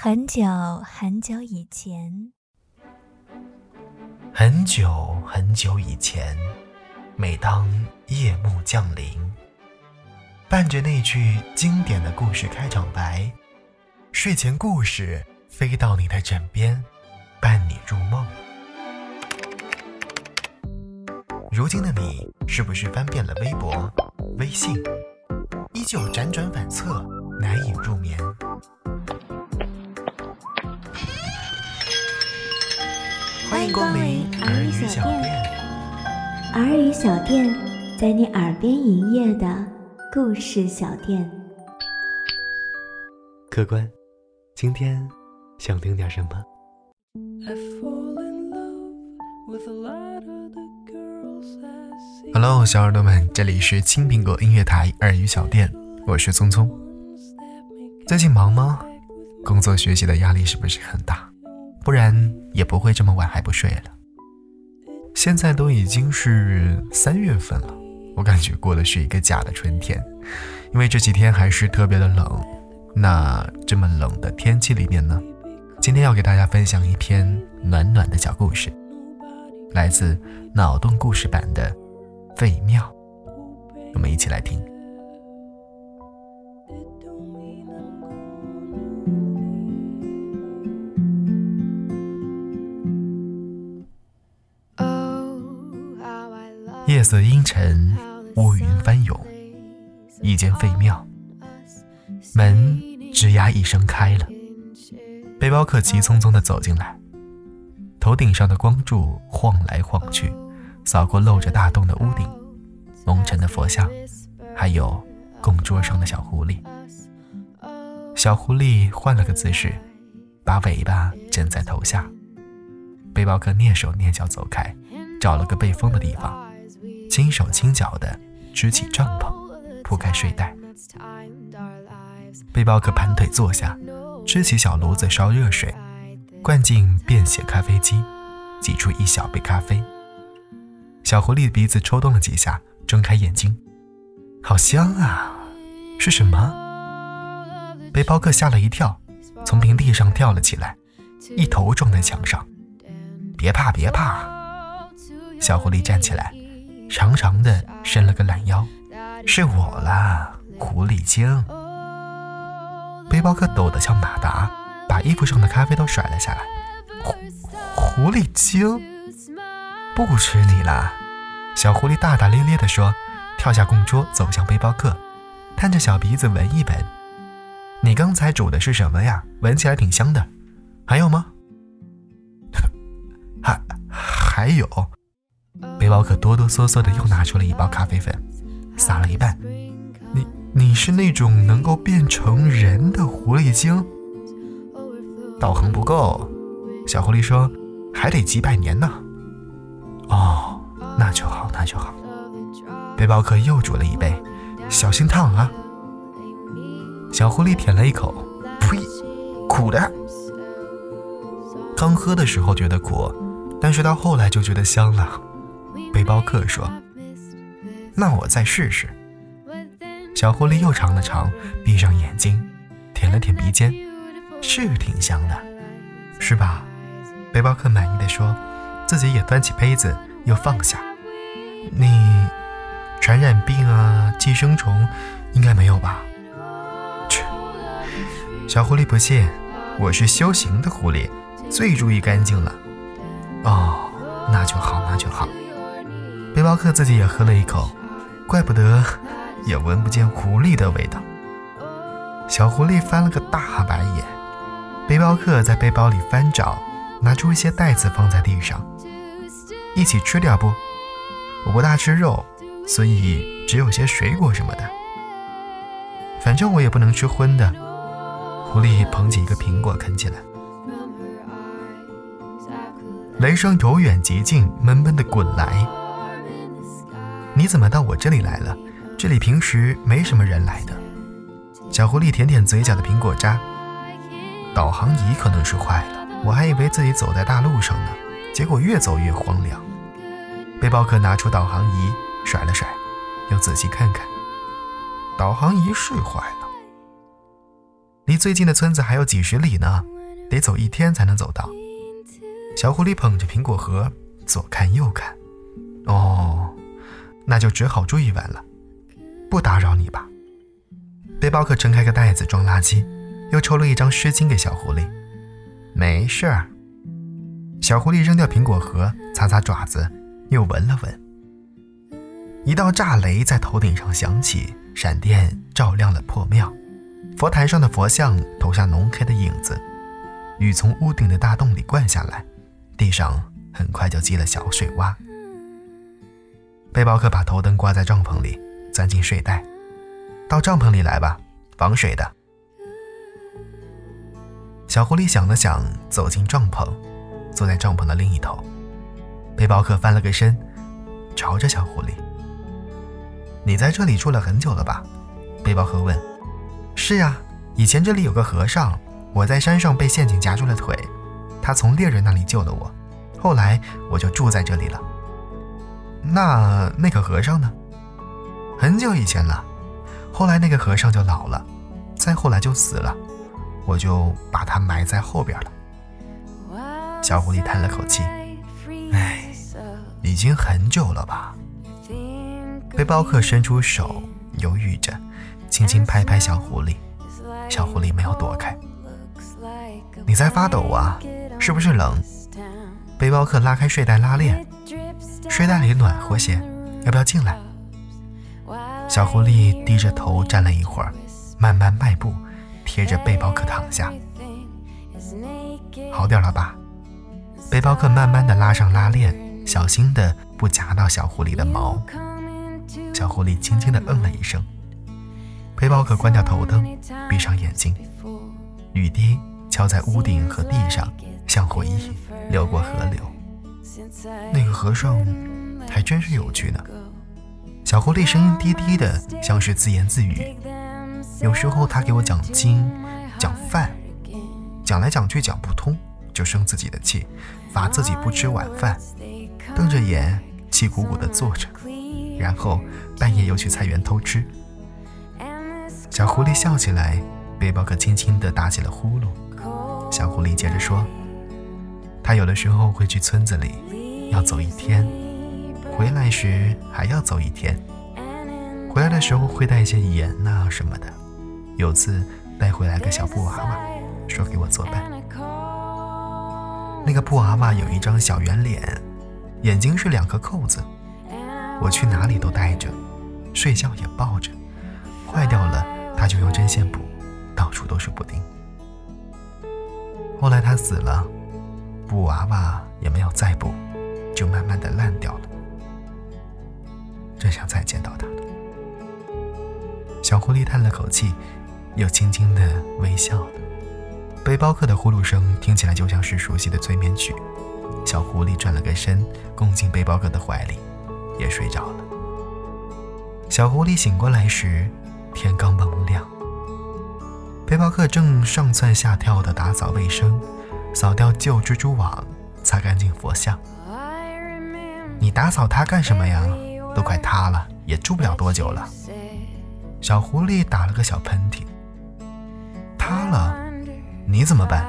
很久很久以前，很久很久以前，每当夜幕降临，伴着那句经典的故事开场白，睡前故事飞到你的枕边，伴你入梦。如今的你，是不是翻遍了微博、微信，依旧辗转反侧，难以入眠？欢迎光临耳语小店。耳语小店，在你耳边营业的故事小店。客官，今天想听点什么？Hello，小耳朵们，这里是青苹果音乐台耳语小店，我是聪聪。最近忙吗？工作学习的压力是不是很大？不然也不会这么晚还不睡了。现在都已经是三月份了，我感觉过的是一个假的春天，因为这几天还是特别的冷。那这么冷的天气里面呢，今天要给大家分享一篇暖暖的小故事，来自脑洞故事版的《废庙》，我们一起来听。夜色阴沉，乌云翻涌，一间废庙，门吱呀一声开了。背包客急匆匆地走进来，头顶上的光柱晃来晃去，扫过露着大洞的屋顶、蒙尘的佛像，还有供桌上的小狐狸。小狐狸换了个姿势，把尾巴枕在头下。背包客蹑手蹑脚走开，找了个背风的地方。轻手轻脚地支起帐篷，铺开睡袋。背包客盘腿坐下，支起小炉子烧热水，灌进便携咖啡机，挤出一小杯咖啡。小狐狸鼻子抽动了几下，睁开眼睛，好香啊！是什么？背包客吓了一跳，从平地上跳了起来，一头撞在墙上。别怕，别怕！小狐狸站起来。长长的伸了个懒腰，是我啦，狐狸精。背包客抖得像马达，把衣服上的咖啡都甩了下来。狐狐狸精，不吃你啦！小狐狸大大咧咧地说，跳下供桌走向背包客，探着小鼻子闻一闻。你刚才煮的是什么呀？闻起来挺香的。还有吗？还还有。背包客哆哆嗦嗦的又拿出了一包咖啡粉，撒了一半。你你是那种能够变成人的狐狸精？道行不够，小狐狸说，还得几百年呢。哦，那就好，那就好。背包客又煮了一杯，小心烫啊。小狐狸舔了一口，呸，苦的。刚喝的时候觉得苦，但是到后来就觉得香了。背包客说：“那我再试试。”小狐狸又尝了尝，闭上眼睛，舔了舔鼻尖，是挺香的，是吧？背包客满意的说，自己也端起杯子，又放下。你传染病啊，寄生虫应该没有吧？切！小狐狸不信，我是修行的狐狸，最注意干净了。哦，那就好，那就好。背包客自己也喝了一口，怪不得也闻不见狐狸的味道。小狐狸翻了个大白眼。背包客在背包里翻找，拿出一些袋子放在地上，一起吃点不？我不大吃肉，所以只有些水果什么的。反正我也不能吃荤的。狐狸捧起一个苹果啃起来。雷声由远及近，闷闷的滚来。你怎么到我这里来了？这里平时没什么人来的。小狐狸舔舔嘴角的苹果渣。导航仪可能是坏了，我还以为自己走在大路上呢，结果越走越荒凉。背包客拿出导航仪，甩了甩，又仔细看看，导航仪是坏了。离最近的村子还有几十里呢，得走一天才能走到。小狐狸捧着苹果核，左看右看。哦，那就只好住一晚了，不打扰你吧。背包客撑开个袋子装垃圾，又抽了一张湿巾给小狐狸。没事儿。小狐狸扔掉苹果核，擦擦爪子，又闻了闻。一道炸雷在头顶上响起，闪电照亮了破庙，佛坛上的佛像投下浓黑的影子，雨从屋顶的大洞里灌下来，地上很快就积了小水洼。背包客把头灯挂在帐篷里，钻进睡袋，到帐篷里来吧，防水的。小狐狸想了想，走进帐篷，坐在帐篷的另一头。背包客翻了个身，朝着小狐狸。你在这里住了很久了吧？背包客问。是呀，以前这里有个和尚，我在山上被陷阱夹住了腿，他从猎人那里救了我，后来我就住在这里了。那那个和尚呢？很久以前了，后来那个和尚就老了，再后来就死了，我就把他埋在后边了。小狐狸叹了口气，唉，已经很久了吧。背包客伸出手，犹豫着，轻轻拍拍小狐狸。小狐狸没有躲开。你在发抖啊？是不是冷？背包客拉开睡袋拉链，睡袋里暖和些，要不要进来？小狐狸低着头站了一会儿，慢慢迈步，贴着背包客躺下。好点了吧？背包客慢慢的拉上拉链，小心的不夹到小狐狸的毛。小狐狸轻轻的嗯了一声。背包客关掉头灯，闭上眼睛。雨滴敲在屋顶和地上，像回忆流过河流。那个和尚还真是有趣呢。小狐狸声音低低的，像是自言自语。有时候他给我讲经、讲饭，讲来讲去讲不通，就生自己的气，罚自己不吃晚饭，瞪着眼，气鼓鼓的坐着。然后半夜又去菜园偷吃。小狐狸笑起来，背包客轻轻地打起了呼噜。小狐狸接着说：“他有的时候会去村子里，要走一天，回来时还要走一天。回来的时候会带一些盐呐什么的。有次带回来个小布娃娃，说给我作伴。那个布娃娃有一张小圆脸，眼睛是两颗扣子。”我去哪里都带着，睡觉也抱着，坏掉了他就用针线补，到处都是补丁。后来他死了，布娃娃也没有再补，就慢慢的烂掉了。真想再见到他。小狐狸叹了口气，又轻轻的微笑。背包客的呼噜声听起来就像是熟悉的催眠曲。小狐狸转了个身，拱进背包客的怀里。也睡着了。小狐狸醒过来时，天刚蒙亮。背包客正上蹿下跳的打扫卫生，扫掉旧蜘蛛网，擦干净佛像。你打扫它干什么呀？都快塌了，也住不了多久了。小狐狸打了个小喷嚏。塌了，你怎么办？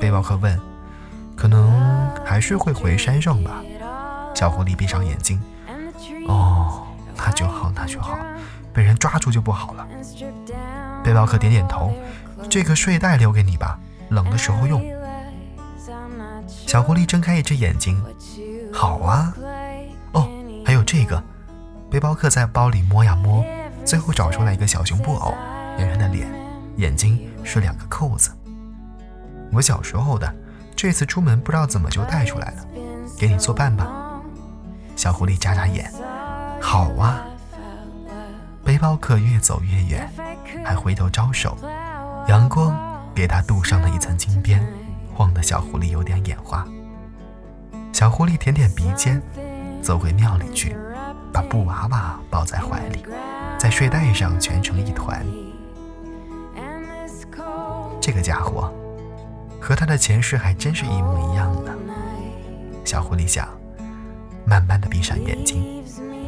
背包客问。可能还是会回山上吧。小狐狸闭上眼睛。哦，那就好，那就好，被人抓住就不好了。背包客点点头。这个睡袋留给你吧，冷的时候用。小狐狸睁开一只眼睛。好啊。哦，还有这个。背包客在包里摸呀摸，最后找出来一个小熊布偶，圆圆的脸，眼睛是两个扣子。我小时候的，这次出门不知道怎么就带出来了，给你作伴吧。小狐狸眨眨眼，好啊。背包客越走越远，还回头招手。阳光给他镀上了一层金边，晃得小狐狸有点眼花。小狐狸舔舔鼻尖，走回庙里去，把布娃娃抱在怀里，在睡袋上蜷成一团。这个家伙和他的前世还真是一模一样呢。小狐狸想。慢慢的闭上眼睛，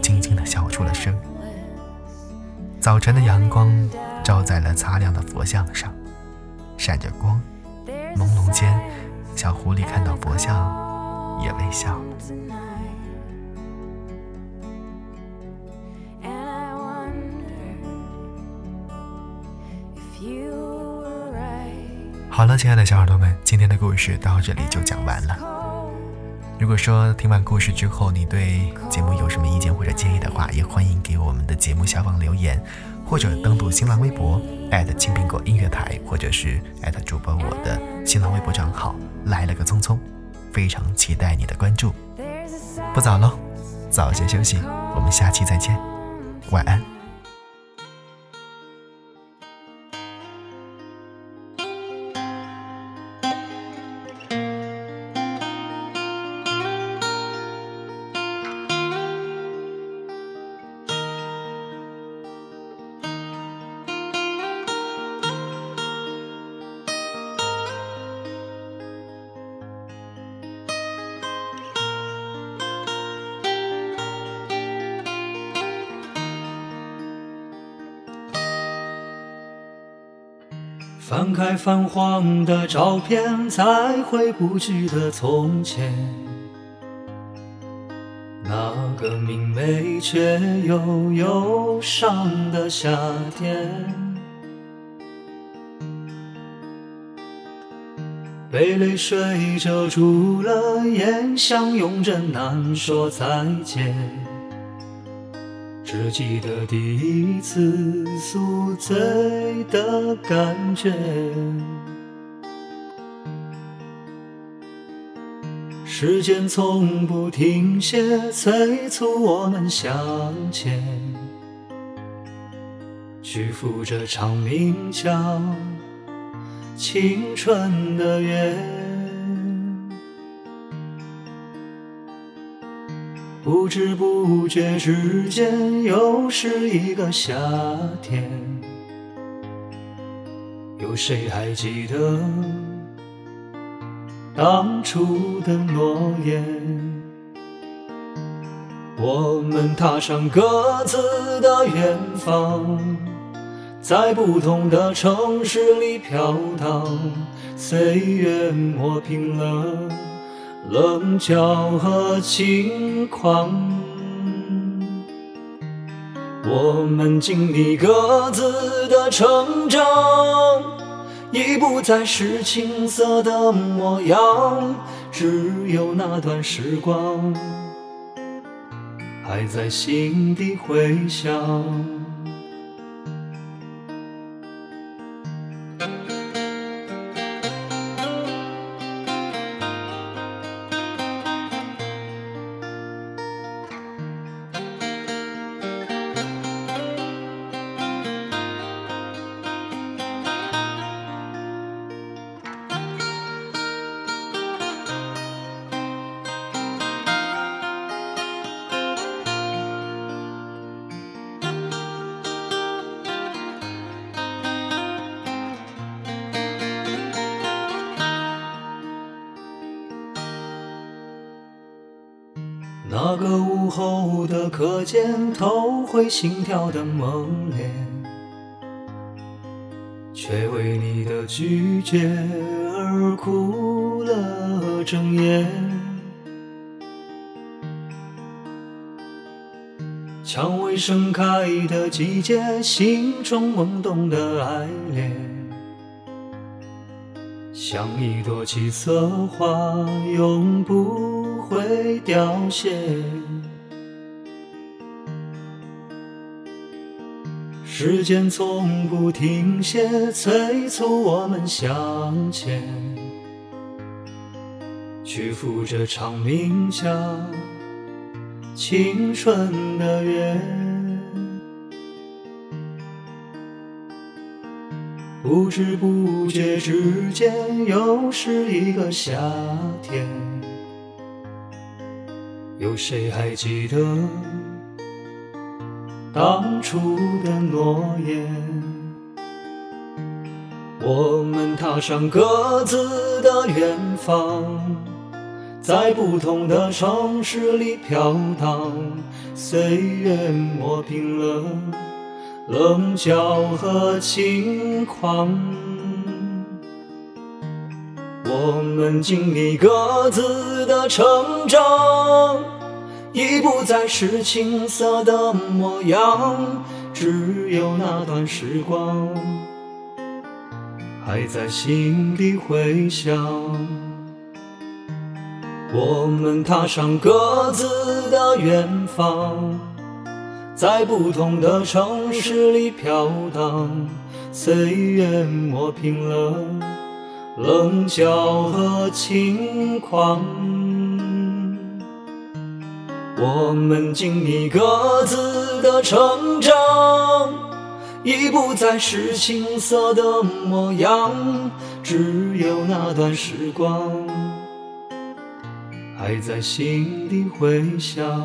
轻轻的笑出了声。早晨的阳光照在了擦亮的佛像上，闪着光，朦胧间，小狐狸看到佛像，也微笑。好了，亲爱的小耳朵们，今天的故事到这里就讲完了。如果说听完故事之后，你对节目有什么意见或者建议的话，也欢迎给我们的节目下方留言，或者登录新浪微博青苹果音乐台，或者是主播我的新浪微博账号来了个匆匆，非常期待你的关注。不早喽，早些休息，我们下期再见，晚安。翻开泛黄的照片，再回不去的从前，那个明媚却又忧伤的夏天，被泪水遮住了眼，相拥着难说再见。只记得第一次宿醉的感觉，时间从不停歇，催促我们向前，去赴这场名叫青春的约。不知不觉之间，又是一个夏天。有谁还记得当初的诺言？我们踏上各自的远方，在不同的城市里飘荡，岁月磨平了。棱角和轻狂，我们经历各自的成长，已不再是青涩的模样，只有那段时光还在心底回响。那个午后的课间，偷回心跳的猛烈，却为你的拒绝而哭了整夜。蔷薇盛开的季节，心中萌动的爱恋。像一朵七色花，永不会凋谢。时间从不停歇，催促我们向前，去赴这场名叫青春的约。不知不觉之间，又是一个夏天。有谁还记得当初的诺言？我们踏上各自的远方，在不同的城市里飘荡，岁月磨平了。棱角和轻狂，我们经历各自的成长，已不再是青涩的模样，只有那段时光还在心底回响。我们踏上各自的远方，在不同的城市里飘荡，岁月磨平了。棱角和轻狂，我们经历各自的成长，已不再是青涩的模样，只有那段时光还在心底回响。